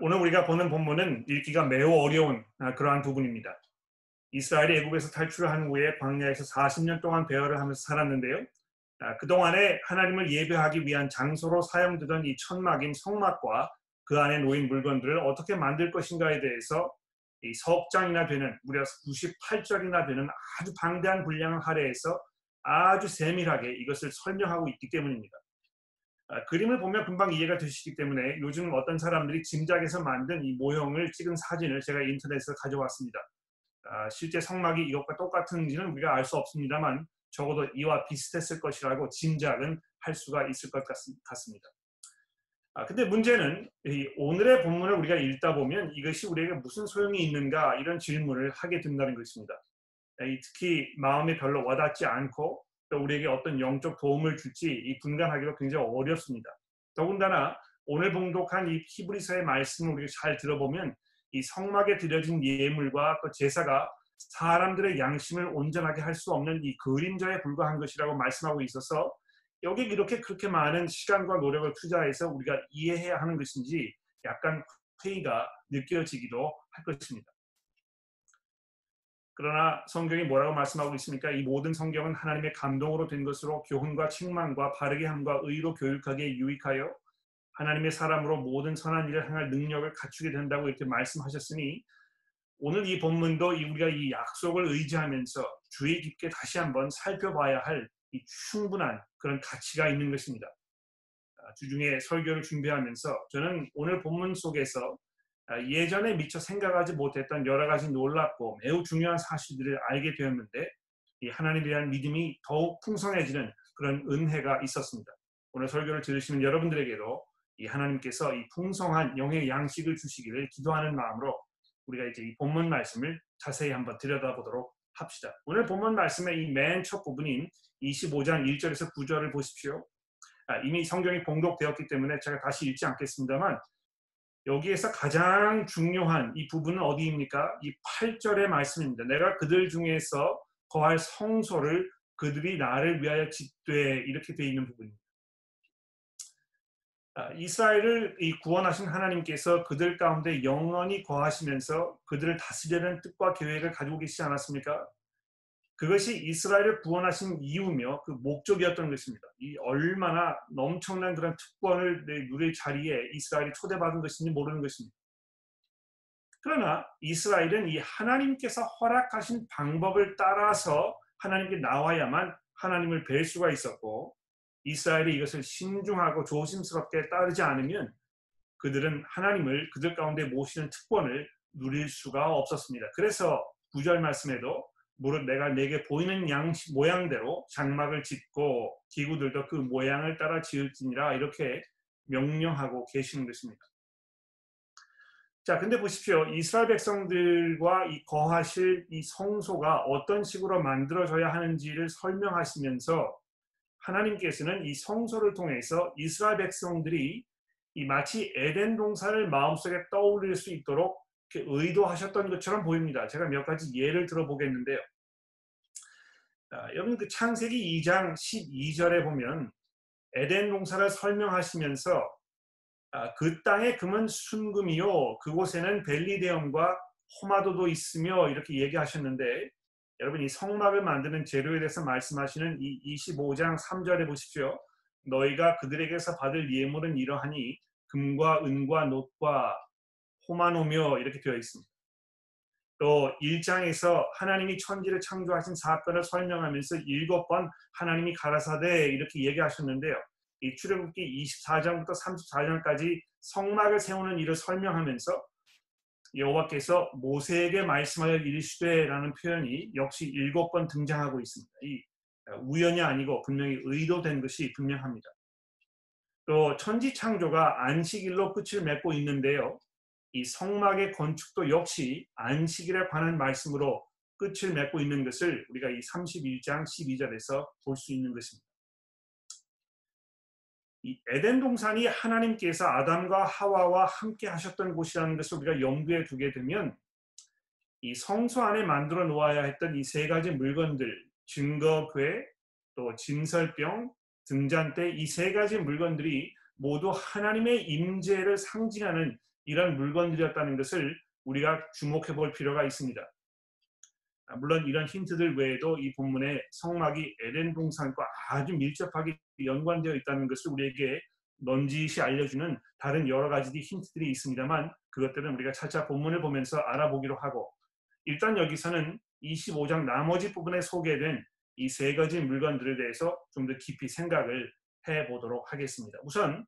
오늘 우리가 보는 본문은 읽기가 매우 어려운 그러한 부분입니다. 이스라엘이 애국에서 탈출한 후에 광야에서 40년 동안 배열을 하면서 살았는데요. 그동안에 하나님을 예배하기 위한 장소로 사용되던 이 천막인 성막과 그 안에 놓인 물건들을 어떻게 만들 것인가에 대해서 이 석장이나 되는 무려 98절이나 되는 아주 방대한 분량을 할애해서 아주 세밀하게 이것을 설명하고 있기 때문입니다. 아, 그림을 보면 금방 이해가 되시기 때문에 요즘 어떤 사람들이 짐작해서 만든 이 모형을 찍은 사진을 제가 인터넷에서 가져왔습니다. 아, 실제 성막이 이것과 똑같은지는 우리가 알 수 없습니다만 적어도 이와 비슷했을 것이라고 짐작은 할 수가 있을 것 같습니다. 아, 근데 문제는 오늘의 본문을 우리가 읽다 보면 이것이 우리에게 무슨 소용이 있는가 이런 질문을 하게 된다는 것입니다. 특히 마음에 별로 와닿지 않고 또 우리에게 어떤 영적 도움을 줄지 이 분간하기가 굉장히 어렵습니다. 더군다나 오늘 봉독한 이 히브리서의 말씀을 우리가 잘 들어보면 이 성막에 드려진 예물과 또 제사가 사람들의 양심을 온전하게 할 수 없는 이 그림자에 불과한 것이라고 말씀하고 있어서 여기 이렇게 그렇게 많은 시간과 노력을 투자해서 우리가 이해해야 하는 것인지 약간 회의가 느껴지기도 할 것입니다. 그러나 성경이 뭐라고 말씀하고 있습니까? 이 모든 성경은 하나님의 감동으로 된 것으로 교훈과 책망과 바르게 함과 의로 교육하기에 유익하여 하나님의 사람으로 모든 선한 일을 행할 능력을 갖추게 된다고 이렇게 말씀하셨으니 오늘 이 본문도 우리가 이 약속을 의지하면서 주의 깊게 다시 한번 살펴봐야 할 이 충분한 그런 가치가 있는 것입니다. 아, 주중에 설교를 준비하면서 저는 오늘 본문 속에서 아, 예전에 미처 생각하지 못했던 여러 가지 놀랍고 매우 중요한 사실들을 알게 되었는데 이 하나님에 대한 믿음이 더욱 풍성해지는 그런 은혜가 있었습니다. 오늘 설교를 들으시는 여러분들에게도 이 하나님께서 이 풍성한 영의 양식을 주시기를 기도하는 마음으로 우리가 이제 이 본문 말씀을 자세히 한번 들여다보도록 합시다. 오늘 본문 말씀의 이 맨 첫 부분인 25장 1절에서 9절을 보십시오. 아, 이미 성경이 봉독되었기 때문에 제가 다시 읽지 않겠습니다만 여기에서 가장 중요한 이 부분은 어디입니까? 이 8절의 말씀입니다. 내가 그들 중에서 거할 성소를 그들이 나를 위하여 짓되 이렇게 되어 있는 부분입니다. 아, 이스라엘을 구원하신 하나님께서 그들 가운데 영원히 거하시면서 그들을 다스리려는 뜻과 계획을 가지고 계시지 않았습니까? 그것이 이스라엘을 구원하신 이유며 그 목적이었던 것입니다. 이 얼마나 엄청난 그런 특권을 누릴 자리에 이스라엘이 초대받은 것인지 모르는 것입니다. 그러나 이스라엘은 이 하나님께서 허락하신 방법을 따라서 하나님께 나와야만 하나님을 뵐 수가 있었고 이스라엘이 이것을 신중하고 조심스럽게 따르지 않으면 그들은 하나님을 그들 가운데 모시는 특권을 누릴 수가 없었습니다. 그래서 구절 말씀에도 무릇 내가 내게 보이는 양 모양대로 장막을 짓고 기구들도 그 모양을 따라 지을지니라 이렇게 명령하고 계시는 것입니다. 자, 근데 보십시오. 이스라엘 백성들과 이 거하실 이 성소가 어떤 식으로 만들어져야 하는지를 설명하시면서 하나님께서는 이 성소를 통해서 이스라엘 백성들이 이 마치 에덴 동산을 마음속에 떠올릴 수 있도록 의도하셨던 것처럼 보입니다. 제가 몇 가지 예를 들어보겠는데요. 아, 여러분 그 창세기 2장 12절에 보면 에덴 동산을 설명하시면서 아, 그 땅에 금은 순금이요 그곳에는 벨리데엄과 호마도도 있으며 이렇게 얘기하셨는데 여러분 이 성막을 만드는 재료에 대해서 말씀하시는 이 25장 3절에 보십시오. 너희가 그들에게서 받을 예물은 이러하니 금과 은과 놋과 호마노며 이렇게 되어 있습니다. 또 1장에서 하나님이 천지를 창조하신 사건을 설명하면서 일곱 번 하나님이 가라사대 이렇게 얘기하셨는데요. 이 출애굽기 24장부터 34장까지 성막을 세우는 일을 설명하면서 여호와께서 모세에게 말씀하여 이르시되라는 표현이 역시 일곱 번 등장하고 있습니다. 이 우연이 아니고 분명히 의도된 것이 분명합니다. 또 천지 창조가 안식일로 끝을 맺고 있는데요. 이 성막의 건축도 역시 안식일에 관한 말씀으로 끝을 맺고 있는 것을 우리가 이 31장 12절에서 볼 수 있는 것입니다. 이 에덴 동산이 하나님께서 아담과 하와와 함께 하셨던 곳이라는 것을 우리가 염두에 두게 되면 이 성소 안에 만들어 놓아야 했던 이 세 가지 물건들 증거궤 또 진설병 등잔대 이 세 가지 물건들이 모두 하나님의 임재를 상징하는 이런 물건들이었다는 것을 우리가 주목해 볼 필요가 있습니다. 아, 물론 이런 힌트들 외에도 이 본문에 성막이 에덴 동산과 아주 밀접하게 연관되어 있다는 것을 우리에게 넌지시 알려주는 다른 여러 가지 힌트들이 있습니다만 그것들은 우리가 차차 본문을 보면서 알아보기로 하고 일단 여기서는 25장 나머지 부분에 소개된 이 세 가지 물건들에 대해서 좀 더 깊이 생각을 해보도록 하겠습니다. 우선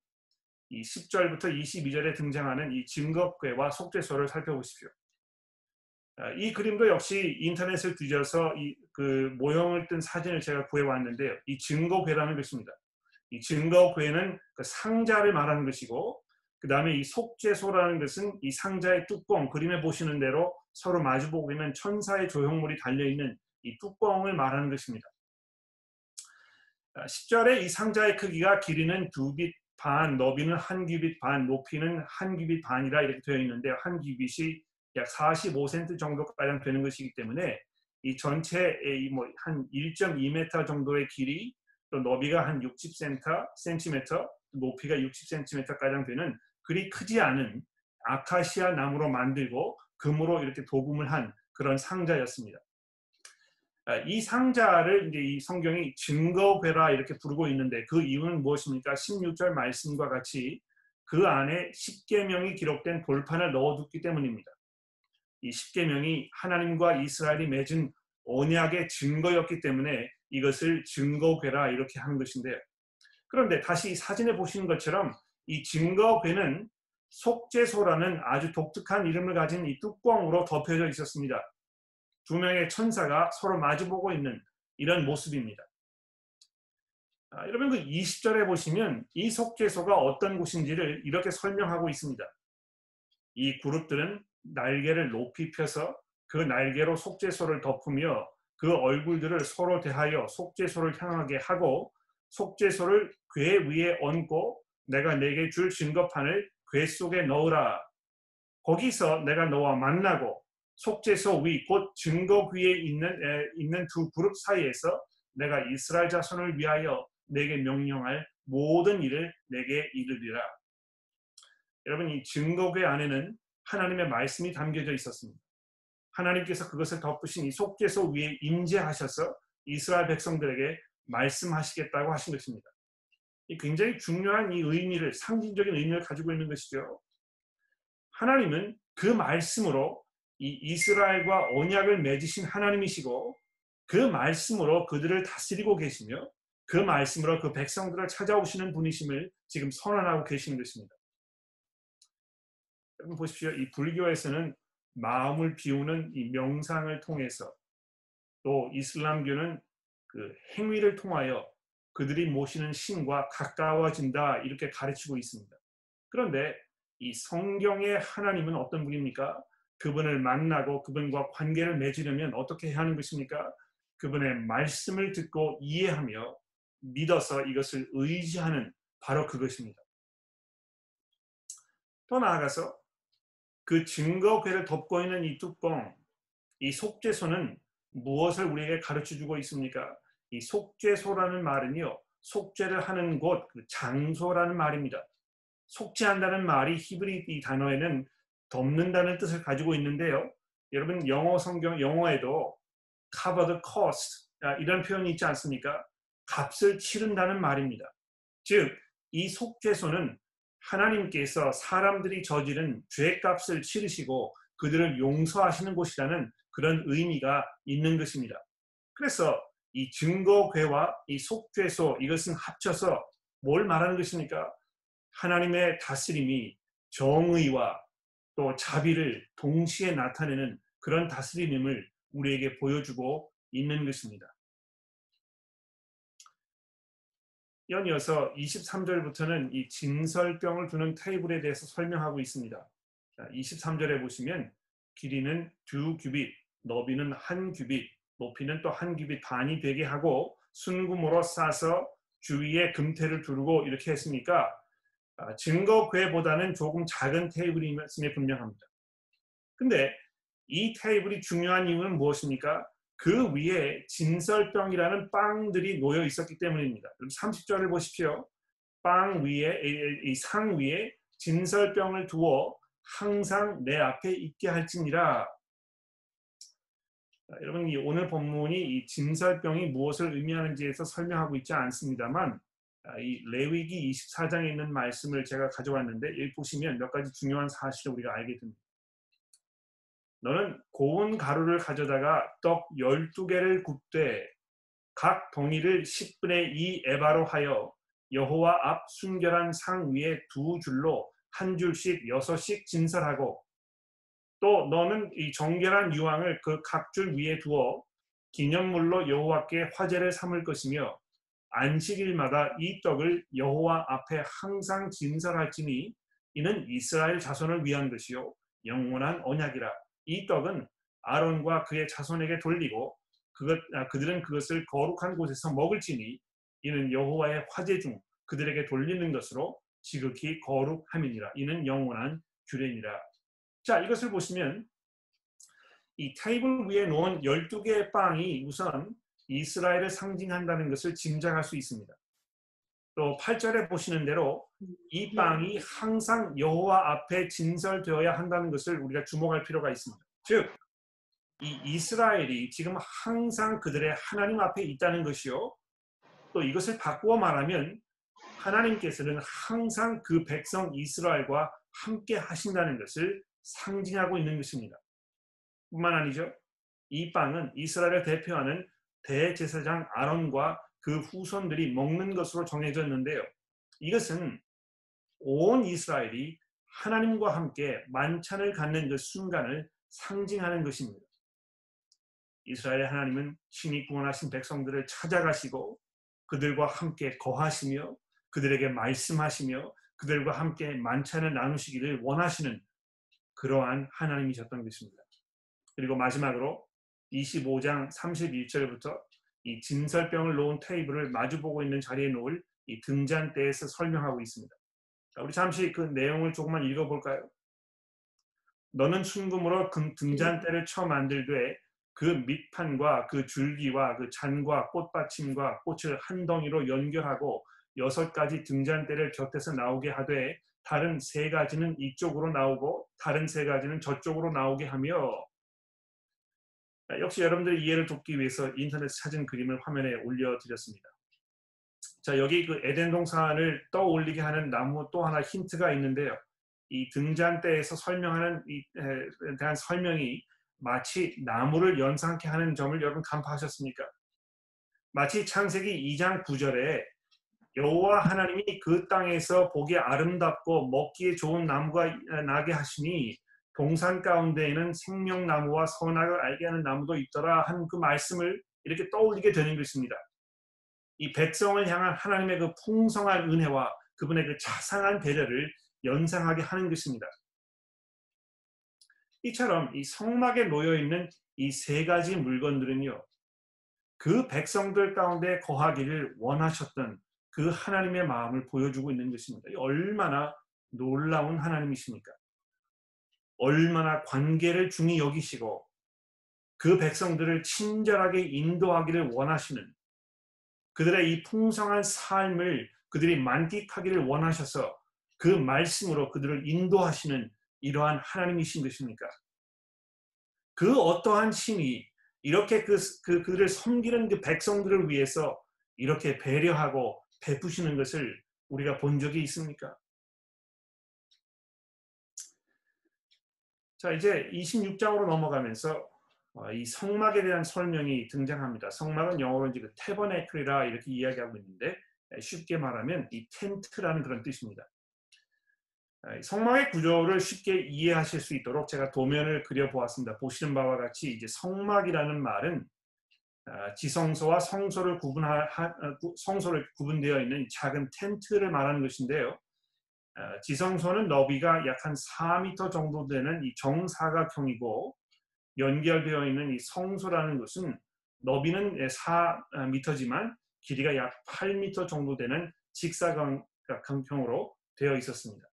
이 10절부터 22절에 등장하는 이 증거궤와 속죄소를 살펴보십시오. 아, 이 그림도 역시 인터넷을 뒤져서 이 그 모형을 뜬 사진을 제가 구해왔는데요. 이 증거궤라는 것입니다. 이 증거궤는 그 상자를 말하는 것이고 그 다음에 이 속죄소라는 것은 이 상자의 뚜껑 그림에 보시는 대로 서로 마주보고 있는 천사의 조형물이 달려있는 이 뚜껑을 말하는 것입니다. 10절에 아, 이 상자의 크기가 길이는 두빗 반, 너비는 한 규빗 반, 높이는 한 규빗 반이라 이렇게 되어 있는데 한 규빗이 약 45cm 정도가량 되는 것이기 때문에 이 전체의 뭐한 1.2m 정도의 길이 또 너비가 한 60cm, 높이가 60cm 가량 되는 그리 크지 않은 아카시아 나무로 만들고 금으로 이렇게 도금을 한 그런 상자였습니다. 아, 이 상자를 이제 이 성경이 증거궤라 이렇게 부르고 있는데 그 이유는 무엇입니까? 16절 말씀과 같이 그 안에 십계명이 기록된 돌판을 넣어뒀기 때문입니다. 이 십계명이 하나님과 이스라엘이 맺은 언약의 증거였기 때문에 이것을 증거궤라 이렇게 하는 것인데요. 그런데 다시 사진에 보시는 것처럼 이 증거궤는 속죄소라는 아주 독특한 이름을 가진 이 뚜껑으로 덮여져 있었습니다. 두 명의 천사가 서로 마주보고 있는 이런 모습입니다. 아, 여러분 그 20절에 보시면 이 속죄소가 어떤 곳인지를 이렇게 설명하고 있습니다. 이 그룹들은 날개를 높이 펴서 그 날개로 속죄소를 덮으며 그 얼굴들을 서로 대하여 속죄소를 향하게 하고 속죄소를 궤 위에 얹고 내가 내게 줄 증거판을 궤 속에 넣으라. 거기서 내가 너와 만나고 속죄소 위, 곧 증거 위에 있는, 에, 있는 두 그룹 사이에서 내가 이스라엘 자손을 위하여 내게 명령할 모든 일을 내게 이르리라. 여러분 이 증거궤 안에는 하나님의 말씀이 담겨져 있었습니다. 하나님께서 그것을 덮으신 이 속죄소 위에 임재하셔서 이스라엘 백성들에게 말씀하시겠다고 하신 것입니다. 이 굉장히 중요한 이 의미를 상징적인 의미를 가지고 있는 것이죠. 하나님은 그 말씀으로 이 이스라엘과 언약을 맺으신 하나님이시고 그 말씀으로 그들을 다스리고 계시며 그 말씀으로 그 백성들을 찾아오시는 분이심을 지금 선언하고 계시는 것입니다. 여러분 보십시오. 이 불교에서는 마음을 비우는 이 명상을 통해서 또 이슬람교는 그 행위를 통하여 그들이 모시는 신과 가까워진다 이렇게 가르치고 있습니다. 그런데 이 성경의 하나님은 어떤 분입니까? 그분을 만나고 그분과 관계를 맺으려면 어떻게 해야 하는 것입니까? 그분의 말씀을 듣고 이해하며 믿어서 이것을 의지하는 바로 그것입니다. 또 나아가서 그 증거궤를 덮고 있는 이 뚜껑, 이 속죄소는 무엇을 우리에게 가르쳐 주고 있습니까? 이 속죄소라는 말은요, 속죄를 하는 곳, 그 장소라는 말입니다. 속죄한다는 말이 히브리 이 단어에는 덮는다는 뜻을 가지고 있는데요. 여러분 영어 성경 영어에도 cover the cost 아, 이런 표현이 있지 않습니까? 값을 치른다는 말입니다. 즉 이 속죄소는 하나님께서 사람들이 저지른 죄값을 치르시고 그들을 용서하시는 곳이라는 그런 의미가 있는 것입니다. 그래서 이 증거궤와 이 속죄소 이것은 합쳐서 뭘 말하는 것입니까? 하나님의 다스림이 정의와 또 자비를 동시에 나타내는 그런 다스림을 우리에게 보여주고 있는 것입니다. 연이어서 23절부터는 이 진설병을 두는 테이블에 대해서 설명하고 있습니다. 23절에 보시면 길이는 두 규빗, 너비는 한 규빗, 높이는 또 한 규빗 반이 되게 하고 순금으로 싸서 주위에 금태를 두르고 이렇게 했으니까 아, 증거궤보다는 조금 작은 테이블임이 분명합니다. 근데 이 테이블이 중요한 이유는 무엇입니까? 그 위에 진설병이라는 빵들이 놓여 있었기 때문입니다. 그럼 30절을 보십시오. 빵 위에 이 상 위에 진설병을 두어 항상 내 앞에 있게 할지니라. 여러분 이 오늘 본문이 이 진설병이 무엇을 의미하는지에서 설명하고 있지 않습니다만 아, 이 레위기 24장에 있는 말씀을 제가 가져왔는데 여기 보시면 몇 가지 중요한 사실을 우리가 알게 됩니다. 너는 고운 가루를 가져다가 떡 12개를 굽되 각 덩이를 10분의 2 에바로 하여 여호와 앞 순결한 상 위에 두 줄로 한 줄씩 여섯씩 진설하고 또 너는 이 정결한 유황을 그 각 줄 위에 두어 기념물로 여호와께 화제를 삼을 것이며 안식일마다 이 떡을 여호와 앞에 항상 진설할지니 이는 이스라엘 자손을 위한 것이요 영원한 언약이라. 이 떡은 아론과 그의 자손에게 돌리고 그것, 아, 그들은 그것을 거룩한 곳에서 먹을지니 이는 여호와의 화제 중 그들에게 돌리는 것으로 지극히 거룩함이니라. 이는 영원한 규례니라. 자 이것을 보시면 이 테이블 위에 놓은 12개의 빵이 우선 이스라엘을 상징한다는 것을 짐작할 수 있습니다. 또 8절에 보시는 대로 이 빵이 항상 여호와 앞에 진설되어야 한다는 것을 우리가 주목할 필요가 있습니다. 즉, 이 이스라엘이 지금 항상 그들의 하나님 앞에 있다는 것이요. 또 이것을 바꾸어 말하면 하나님께서는 항상 그 백성 이스라엘과 함께 하신다는 것을 상징하고 있는 것입니다. 뿐만 아니죠. 이 빵은 이스라엘을 대표하는 대제사장 아론과 그 후손들이 먹는 것으로 정해졌는데요. 이것은 온 이스라엘이 하나님과 함께 만찬을 갖는 그 순간을 상징하는 것입니다. 이스라엘의 하나님은 신이 구원하신 백성들을 찾아가시고 그들과 함께 거하시며 그들에게 말씀하시며 그들과 함께 만찬을 나누시기를 원하시는 그러한 하나님이셨던 것입니다. 그리고 마지막으로 25장 31절부터 이 진설병을 놓은 테이블을 마주보고 있는 자리에 놓을 이 등잔대에서 설명하고 있습니다. 우리 잠시 그 내용을 조금만 읽어볼까요? 너는 순금으로 금 등잔대를 쳐 만들되 그 밑판과 그 줄기와 그 잔과 꽃받침과 꽃을 한 덩이로 연결하고 여섯 가지 등잔대를 곁에서 나오게 하되 다른 세 가지는 이쪽으로 나오고 다른 세 가지는 저쪽으로 나오게 하며 역시 여러분들의 이해를 돕기 위해서 인터넷 찾은 그림을 화면에 올려드렸습니다. 자 여기 그 에덴 동산을 떠올리게 하는 나무 또 하나 힌트가 있는데요. 이 등잔대에서 설명하는 이 에 대한 설명이 마치 나무를 연상케 하는 점을 여러분 간파하셨습니까? 마치 창세기 2장 9절에 여호와 하나님이 그 땅에서 보기 아름답고 먹기에 좋은 나무가 나게 하시니 동산 가운데에는 생명나무와 선악을 알게 하는 나무도 있더라 한 그 말씀을 이렇게 떠올리게 되는 것입니다. 이 백성을 향한 하나님의 그 풍성한 은혜와 그분의 그 자상한 배려를 연상하게 하는 것입니다. 이처럼 이 성막에 놓여 있는 이 세 가지 물건들은요, 그 백성들 가운데 거하기를 원하셨던 그 하나님의 마음을 보여주고 있는 것입니다. 얼마나 놀라운 하나님이십니까? 얼마나 관계를 중히 여기시고 그 백성들을 친절하게 인도하기를 원하시는 그들의 이 풍성한 삶을 그들이 만끽하기를 원하셔서 그 말씀으로 그들을 인도하시는 이러한 하나님이신 것입니까? 그 어떠한 신이 이렇게 그, 그 그들을 섬기는 그 백성들을 위해서 이렇게 배려하고 베푸시는 것을 우리가 본 적이 있습니까? 자, 이제 26장으로 넘어가면서 어, 이 성막에 대한 설명이 등장합니다. 성막은 영어로 이제 그 테버네클이라 이렇게 이야기하고 있는데 쉽게 말하면 이 텐트라는 그런 뜻입니다. 성막의 구조를 쉽게 이해하실 수 있도록 제가 도면을 그려보았습니다. 보시는 바와 같이 이제 성막이라는 말은 아, 지성소와 성소를 구분하 어, 성소를 구분되어 있는 작은 텐트를 말하는 것인데요. 아, 지성소는 너비가 약 한 4m 정도 되는 이 정사각형이고 연결되어 있는 이 성소라는 것은 너비는 4m지만 길이가 약 8m 정도 되는 직사각형으로 되어 있었습니다.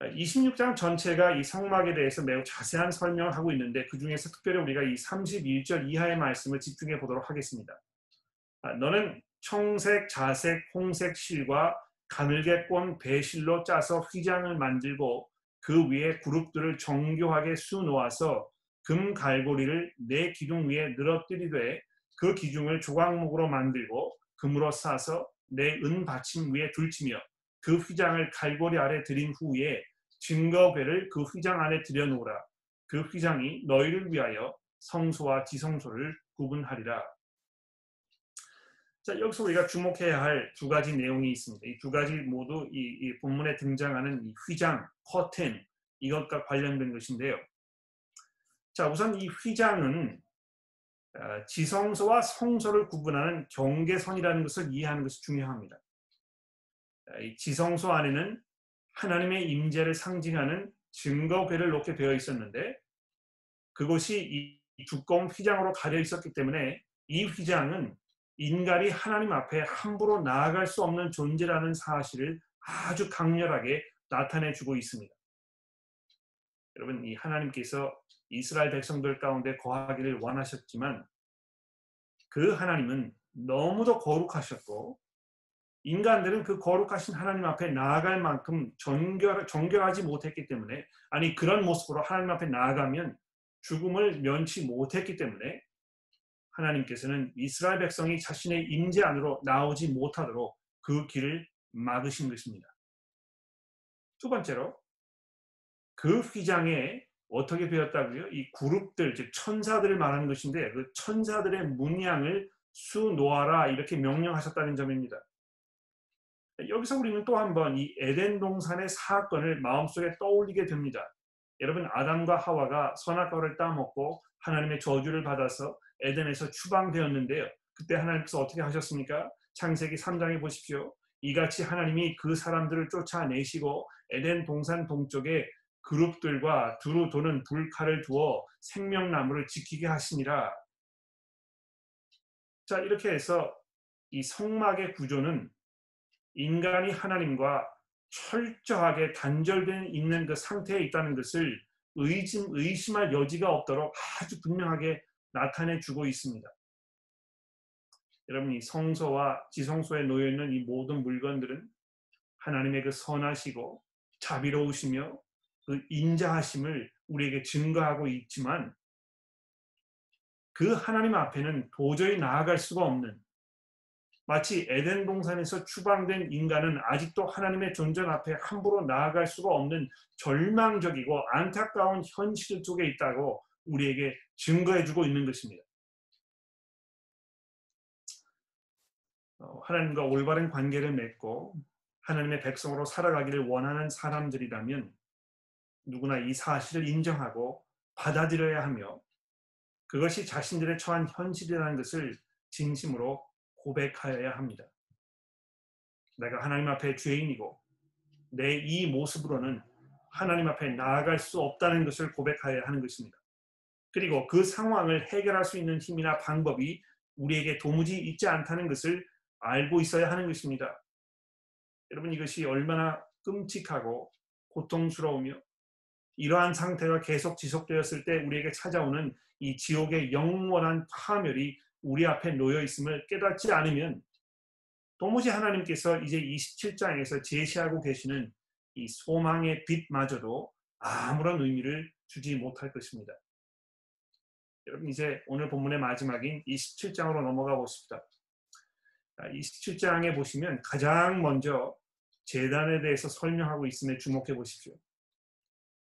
26장 전체가 이 성막에 대해서 매우 자세한 설명을 하고 있는데 그 중에서 특별히 우리가 이 31절 이하의 말씀을 집중해 보도록 하겠습니다. 아, 너는 청색, 자색, 홍색 실과 가늘게 꼰 배실로 짜서 휘장을 만들고 그 위에 그룹들을 정교하게 수놓아서 금 갈고리를 내 기둥 위에 늘어뜨리되 그 기둥을 조각목으로 만들고 금으로 싸서 내 은 받침 위에 둘치며 그 휘장을 갈고리 아래 들인 후에 증거궤를 그 휘장 안에 들여놓으라. 그 휘장이 너희를 위하여 성소와 지성소를 구분하리라. 자, 여기서 우리가 주목해야 할 두 가지 내용이 있습니다. 이 두 가지 모두 이, 이 본문에 등장하는 이 휘장, 커튼 이것과 관련된 것인데요. 자, 우선 이 휘장은 어, 지성소와 성소를 구분하는 경계선이라는 것을 이해하는 것이 중요합니다. 이 지성소 안에는 하나님의 임재를 상징하는 증거궤를 놓게 되어 있었는데 그것이 이 두꺼운 휘장으로 가려 있었기 때문에 이 휘장은 인간이 하나님 앞에 함부로 나아갈 수 없는 존재라는 사실을 아주 강렬하게 나타내 주고 있습니다. 여러분, 이 하나님께서 이스라엘 백성들 가운데 거하기를 원하셨지만 그 하나님은 너무도 거룩하셨고 인간들은 그 거룩하신 하나님 앞에 나아갈 만큼 정결, 정결하지 못했기 때문에 아니 그런 모습으로 하나님 앞에 나아가면 죽음을 면치 못했기 때문에 하나님께서는 이스라엘 백성이 자신의 임재 안으로 나오지 못하도록 그 길을 막으신 것입니다. 두 번째로 그 휘장에 어떻게 되었다고요? 이 그룹들, 즉 천사들을 말하는 것인데 그 천사들의 문양을 수 놓아라 이렇게 명령하셨다는 점입니다. 여기서 우리는 또 한 번 이 에덴 동산의 사건을 마음속에 떠올리게 됩니다. 여러분 아담과 하와가 선악과를 따먹고 하나님의 저주를 받아서 에덴에서 추방되었는데요. 그때 하나님께서 어떻게 하셨습니까? 창세기 3장에 보십시오. 이같이 하나님이 그 사람들을 쫓아내시고 에덴 동산 동쪽에 그룹들과 두루 도는 불칼을 두어 생명나무를 지키게 하시니라. 자, 이렇게 해서 이 성막의 구조는 인간이 하나님과 철저하게 단절된 있는 그 상태에 있다는 것을 의심, 의심할 여지가 없도록 아주 분명하게 나타내 주고 있습니다. 여러분 이 성소와 지성소에 놓여 있는 이 모든 물건들은 하나님의 그 선하시고 자비로우시며 그 인자하심을 우리에게 증거하고 있지만 그 하나님 앞에는 도저히 나아갈 수가 없는 마치 에덴 동산에서 추방된 인간은 아직도 하나님의 존재 앞에 함부로 나아갈 수가 없는 절망적이고 안타까운 현실 속에 있다고 우리에게 증거해주고 있는 것입니다. 어, 하나님과 올바른 관계를 맺고 하나님의 백성으로 살아가기를 원하는 사람들이라면 누구나 이 사실을 인정하고 받아들여야 하며 그것이 자신들의 처한 현실이라는 것을 진심으로 고백하여야 합니다. 내가 하나님 앞에 죄인이고 내 이 모습으로는 하나님 앞에 나아갈 수 없다는 것을 고백하여야 하는 것입니다. 그리고 그 상황을 해결할 수 있는 힘이나 방법이 우리에게 도무지 있지 않다는 것을 알고 있어야 하는 것입니다. 여러분 이것이 얼마나 끔찍하고 고통스러우며 이러한 상태가 계속 지속되었을 때 우리에게 찾아오는 이 지옥의 영원한 파멸이 우리 앞에 놓여 있음을 깨닫지 않으면 도무지 하나님께서 이제 27장에서 제시하고 계시는 이 소망의 빛마저도 아무런 의미를 주지 못할 것입니다. 여러분 이제 오늘 본문의 마지막인 27장으로 넘어가 보십시다. 27장에 보시면 가장 먼저 재단에 대해서 설명하고 있음에 주목해 보십시오.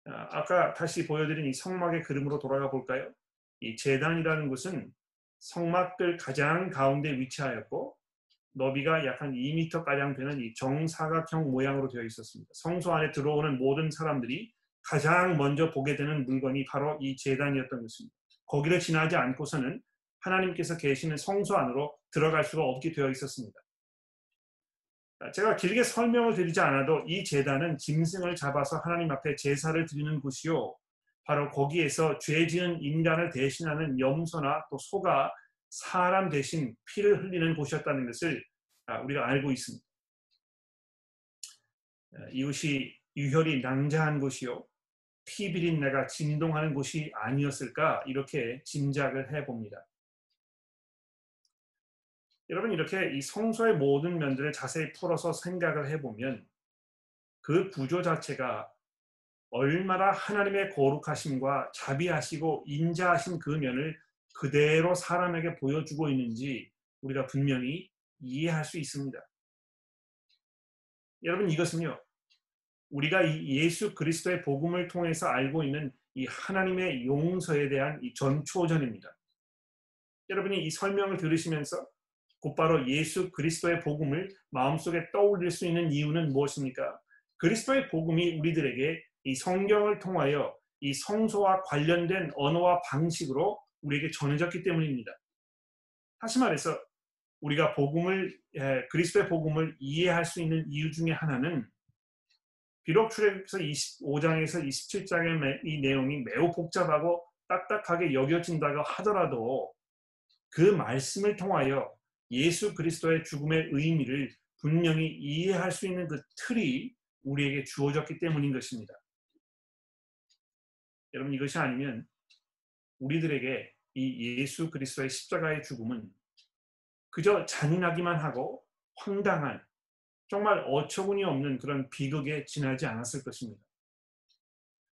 아까 다시 보여드린 이 성막의 그림으로 돌아가 볼까요? 이 재단이라는 것은 성막들 가장 가운데 위치하였고 너비가 약 한 2m 가량 되는 이 정사각형 모양으로 되어 있었습니다. 성소 안에 들어오는 모든 사람들이 가장 먼저 보게 되는 물건이 바로 이 재단이었던 것입니다. 거기를 지나지 않고서는 하나님께서 계시는 성소 안으로 들어갈 수가 없게 되어 있었습니다. 제가 길게 설명을 드리지 않아도 이 재단은 짐승을 잡아서 하나님 앞에 제사를 드리는 곳이요. 바로 거기에서 죄 지은 인간을 대신하는 염소나 또 소가 사람 대신 피를 흘리는 곳이었다는 것을 아, 우리가 알고 있습니다. 이곳이 유혈이 낭자한 곳이요. 피 비린내가 진동하는 곳이 아니었을까 이렇게 짐작을 해봅니다. 여러분 이렇게 이 성소의 모든 면들을 자세히 풀어서 생각을 해보면 그 구조 자체가 얼마나 하나님의 거룩하심과 자비하시고 인자하신 그 면을 그대로 사람에게 보여주고 있는지 우리가 분명히 이해할 수 있습니다. 여러분 이것은요. 우리가 이 예수 그리스도의 복음을 통해서 알고 있는 이 하나님의 용서에 대한 이 전초전입니다. 여러분이 이 설명을 들으시면서 곧바로 예수 그리스도의 복음을 마음속에 떠올릴 수 있는 이유는 무엇입니까? 그리스도의 복음이 우리들에게 이 성경을 통하여 이 성소와 관련된 언어와 방식으로 우리에게 전해졌기 때문입니다. 다시 말해서 우리가 복음을 그리스도의 복음을 이해할 수 있는 이유 중에 하나는 비록 출애굽서 25장에서 27장의 이 내용이 매우 복잡하고 딱딱하게 여겨진다고 하더라도 그 말씀을 통하여 예수 그리스도의 죽음의 의미를 분명히 이해할 수 있는 그 틀이 우리에게 주어졌기 때문인 것입니다. 여러분 이것이 아니면 우리들에게 이 예수 그리스도의 십자가의 죽음은 그저 잔인하기만 하고 황당한 정말 어처구니 없는 그런 비극에 지나지 않았을 것입니다.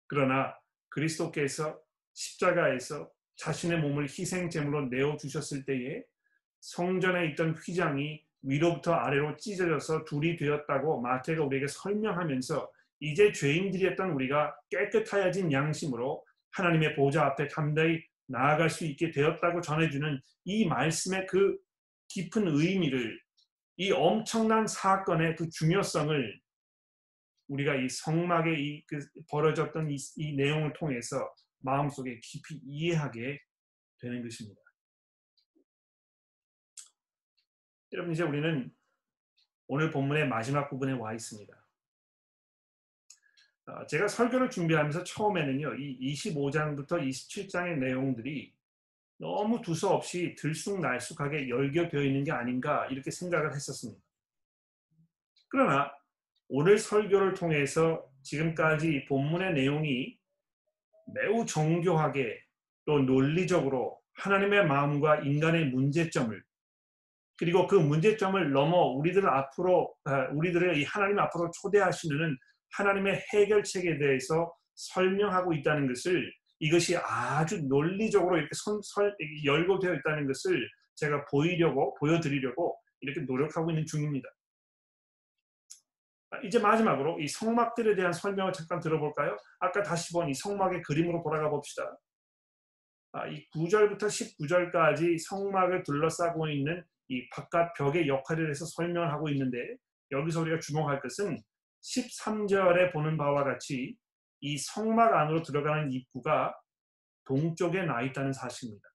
그러나 그리스도께서 십자가에서 자신의 몸을 희생 제물로 내어 주셨을 때에 성전에 있던 휘장이 위로부터 아래로 찢어져서 둘이 되었다고 마태가 우리에게 설명하면서 이제 죄인들이었던 우리가 깨끗하여진 양심으로 하나님의 보좌 앞에 담대히 나아갈 수 있게 되었다고 전해주는 이 말씀의 그 깊은 의미를 이 엄청난 사건의 그 중요성을 우리가 이 성막에 이, 그 벌어졌던 이, 이 내용을 통해서 마음속에 깊이 이해하게 되는 것입니다. 여러분 이제 우리는 오늘 본문의 마지막 부분에 와 있습니다. 어, 제가 설교를 준비하면서 처음에는요, 이 25장부터 27장의 내용들이 너무 두서없이 들쑥날쑥하게 열겨되어 있는 게 아닌가 이렇게 생각을 했었습니다. 그러나 오늘 설교를 통해서 지금까지 본문의 내용이 매우 정교하게 또 논리적으로 하나님의 마음과 인간의 문제점을 그리고 그 문제점을 넘어 우리들 앞으로 아, 우리들의 이 하나님 앞으로 초대하시는 하나님의 해결책에 대해서 설명하고 있다는 것을 이것이 아주 논리적으로 이렇게 선, 설, 열고되어 있다는 것을 제가 보이려고 보여드리려고 이렇게 노력하고 있는 중입니다. 아, 이제 마지막으로 이 성막들에 대한 설명을 잠깐 들어볼까요? 아까 다시 본 이 성막의 그림으로 돌아가 봅시다. 아, 이 9절부터 19절까지 성막을 둘러싸고 있는 이 바깥 벽의 역할에 대해서 설명을 하고 있는데 여기서 우리가 주목할 것은 13절에 보는 바와 같이 이 성막 안으로 들어가는 입구가 동쪽에 나 있다는 사실입니다.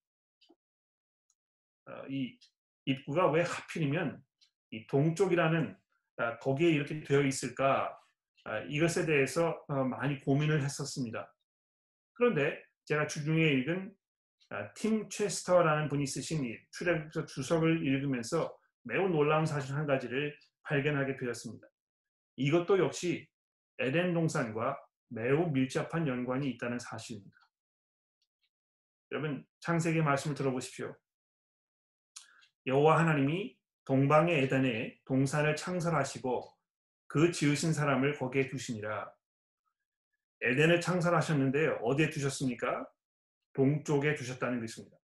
어, 이 입구가 왜 하필이면 이 동쪽이라는 아, 거기에 이렇게 되어 있을까 아, 이것에 대해서 어, 많이 고민을 했었습니다. 그런데 제가 주중에 읽은 아, 팀 체스터라는 분이 쓰신 이 출애굽서 주석을 읽으면서 매우 놀라운 사실 한 가지를 발견하게 되었습니다. 이것도 역시 에덴 동산과 매우 밀접한 연관이 있다는 사실입니다. 여러분 창세기 말씀을 들어보십시오. 여호와 하나님이 동방의 에덴에 동산을 창설하시고 그 지으신 사람을 거기에 두시니라. 에덴을 창설하셨는데 어디에 두셨습니까? 동쪽에 두셨다는 것입니다.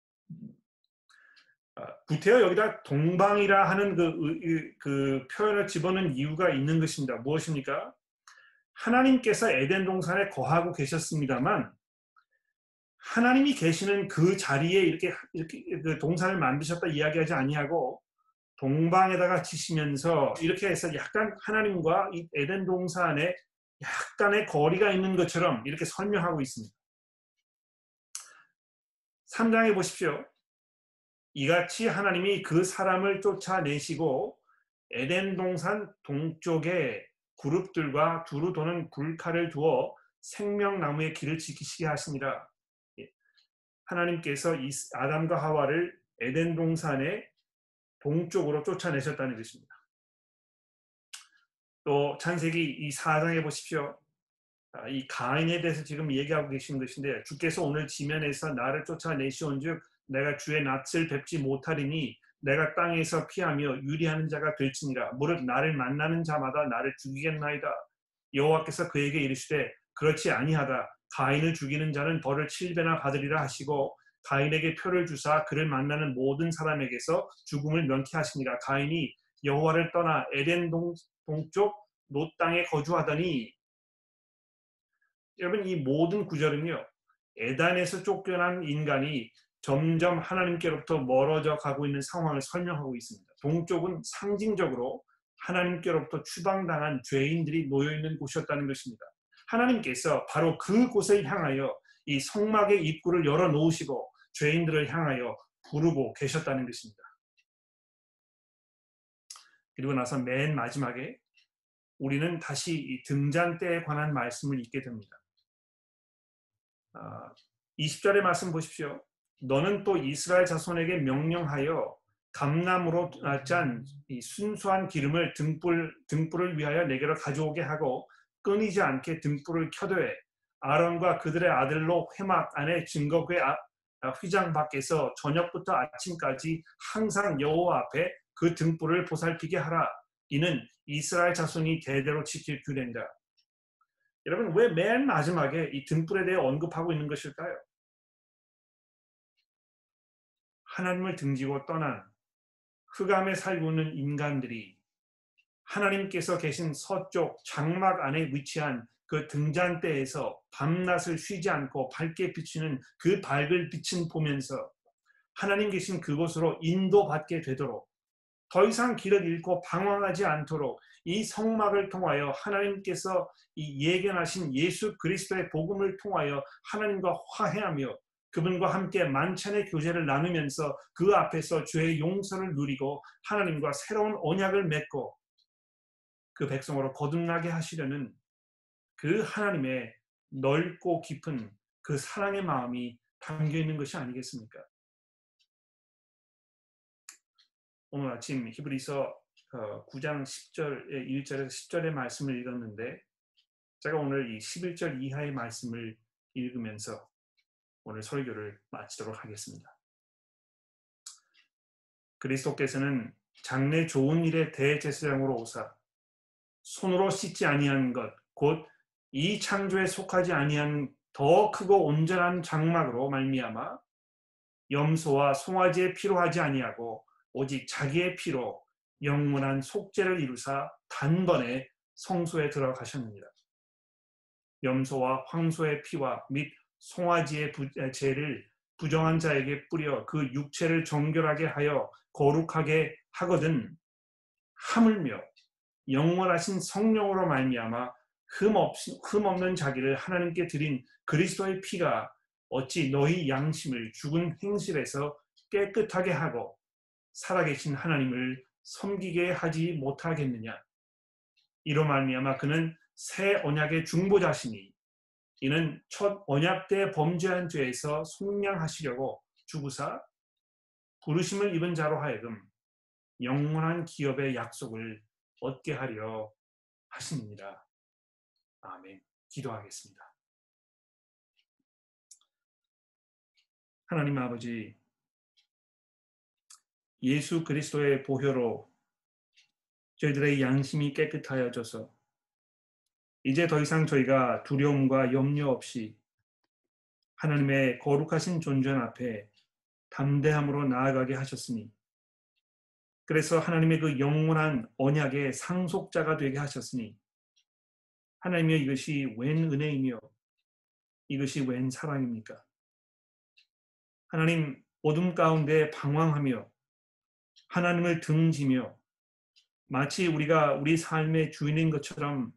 아, 구태여 여기다 동방이라 하는 그, 그 표현을 집어넣은 이유가 있는 것입니다. 무엇입니까? 하나님께서 에덴 동산에 거하고 계셨습니다만 하나님이 계시는 그 자리에 이렇게 이렇게 그 동산을 만드셨다 이야기하지 아니하고 동방에다가 치시면서 이렇게 해서 약간 하나님과 이 에덴 동산에 약간의 거리가 있는 것처럼 이렇게 설명하고 있습니다. 3장에 보십시오. 이같이 하나님이 그 사람을 쫓아내시고 에덴 동산 동쪽에 그룹들과 두루 도는 굴칼을 두어 생명나무의 길을 지키시게 하시니라. 예. 하나님께서 이 아담과 하와를 에덴 동산의 동쪽으로 쫓아내셨다는 것입니다. 또 창세기 이 4장에 보십시오. 아, 이 가인에 대해서 지금 얘기하고 계신 것인데 주께서 오늘 지면에서 나를 쫓아내시온즉 내가 주의 낯을 뵙지 못하리니 내가 땅에서 피하며 유리하는 자가 될지니라 무릇 나를 만나는 자마다 나를 죽이겠나이다 여호와께서 그에게 이르시되 그렇지 아니하다. 가인을 죽이는 자는 벌을 7배나 받으리라 하시고 가인에게 표를 주사 그를 만나는 모든 사람에게서 죽음을 면케하시니라. 가인이 여호와를 떠나 에덴 동, 동쪽 노 땅에 거주하더니 여러분 이 모든 구절은요. 에단에서 쫓겨난 인간이 점점 하나님께로부터 멀어져 가고 있는 상황을 설명하고 있습니다. 동쪽은 상징적으로 하나님께로부터 추방당한 죄인들이 놓여 있는 곳이었다는 것입니다. 하나님께서 바로 그곳을 향하여 이 성막의 입구를 열어 놓으시고 죄인들을 향하여 부르고 계셨다는 것입니다. 그리고 나서 맨 마지막에 우리는 다시 이 등잔 때에 관한 말씀을 읽게 됩니다. 20절의 아, 말씀 보십시오. 너는 또 이스라엘 자손에게 명령하여 감남으로 짠 순수한 기름을 등불, 등불을 위하여 내게로 가져오게 하고 끊이지 않게 등불을 켜되 아론과 그들의 아들로 회막 안에 증거궤 아, 휘장 밖에서 저녁부터 아침까지 항상 여호와 앞에 그 등불을 보살피게 하라. 이는 이스라엘 자손이 대대로 지킬 규례인다. 여러분 왜 맨 마지막에 이 등불에 대해 언급하고 있는 것일까요? 하나님을 등지고 떠난 흑암에 살고 있는 인간들이 하나님께서 계신 서쪽 장막 안에 위치한 그 등잔대에서 밤낮을 쉬지 않고 밝게 비치는 그 밝을 빛은 보면서 하나님 계신 그곳으로 인도받게 되도록 더 이상 길을 잃고 방황하지 않도록 이 성막을 통하여 하나님께서 이 예견하신 예수 그리스도의 복음을 통하여 하나님과 화해하며 그분과 함께 만찬의 교제를 나누면서 그 앞에서 죄의 용서를 누리고 하나님과 새로운 언약을 맺고 그 백성으로 거듭나게 하시려는 그 하나님의 넓고 깊은 그 사랑의 마음이 담겨 있는 것이 아니겠습니까? 오늘 아침 히브리서 9장 10절 1절에서 10절의 말씀을 읽었는데 제가 오늘 이 11절 이하의 말씀을 읽으면서 오늘 설교를 마치도록 하겠습니다. 그리스도께서는 장래 좋은 일의 대제사장으로 오사 손으로 씻지 아니한 것 곧 이 창조에 속하지 아니한 더 크고 온전한 장막으로 말미암아 염소와 송아지에 피로 하지 아니하고 오직 자기의 피로 영원한 속죄를 이루사 단번에 성소에 들어가셨느니라. 염소와 황소의 피와 및 송아지의 죄를 부정한 자에게 뿌려 그 육체를 정결하게 하여 거룩하게 하거든. 하물며 영원하신 성령으로 말미암아 흠 없는 자기를 하나님께 드린 그리스도의 피가 어찌 너희 양심을 죽은 행실에서 깨끗하게 하고 살아계신 하나님을 섬기게 하지 못하겠느냐? 이로 말미암아 그는 새 언약의 중보자시니 이는 첫 언약 때 범죄한 죄에서 속량하시려고 주구사 부르심을 입은 자로 하여금 영원한 기업의 약속을 얻게 하려 하십니다. 아멘. 기도하겠습니다. 하나님 아버지, 예수 그리스도의 보혈로 저희들의 양심이 깨끗하여져서 이제 더 이상 저희가 두려움과 염려 없이 하나님의 거룩하신 존전 앞에 담대함으로 나아가게 하셨으니 그래서 하나님의 그 영원한 언약의 상속자가 되게 하셨으니 하나님의 이것이 웬 은혜이며 이것이 웬 사랑입니까? 하나님 어둠 가운데 방황하며 하나님을 등지며 마치 우리가 우리 삶의 주인인 것처럼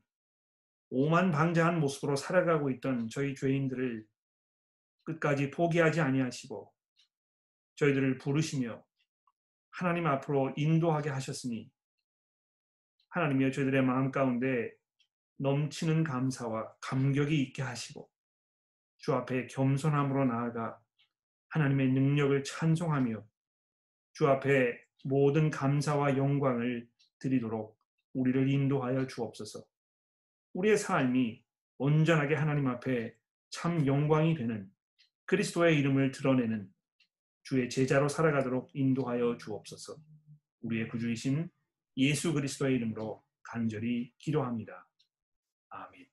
오만 방자한 모습으로 살아가고 있던 저희 죄인들을 끝까지 포기하지 아니하시고 저희들을 부르시며 하나님 앞으로 인도하게 하셨으니 하나님이여 저희들의 마음 가운데 넘치는 감사와 감격이 있게 하시고 주 앞에 겸손함으로 나아가 하나님의 능력을 찬송하며 주 앞에 모든 감사와 영광을 드리도록 우리를 인도하여 주옵소서. 우리의 삶이 온전하게 하나님 앞에 참 영광이 되는 그리스도의 이름을 드러내는 주의 제자로 살아가도록 인도하여 주옵소서. 우리의 구주이신 예수 그리스도의 이름으로 간절히 기도합니다. 아멘.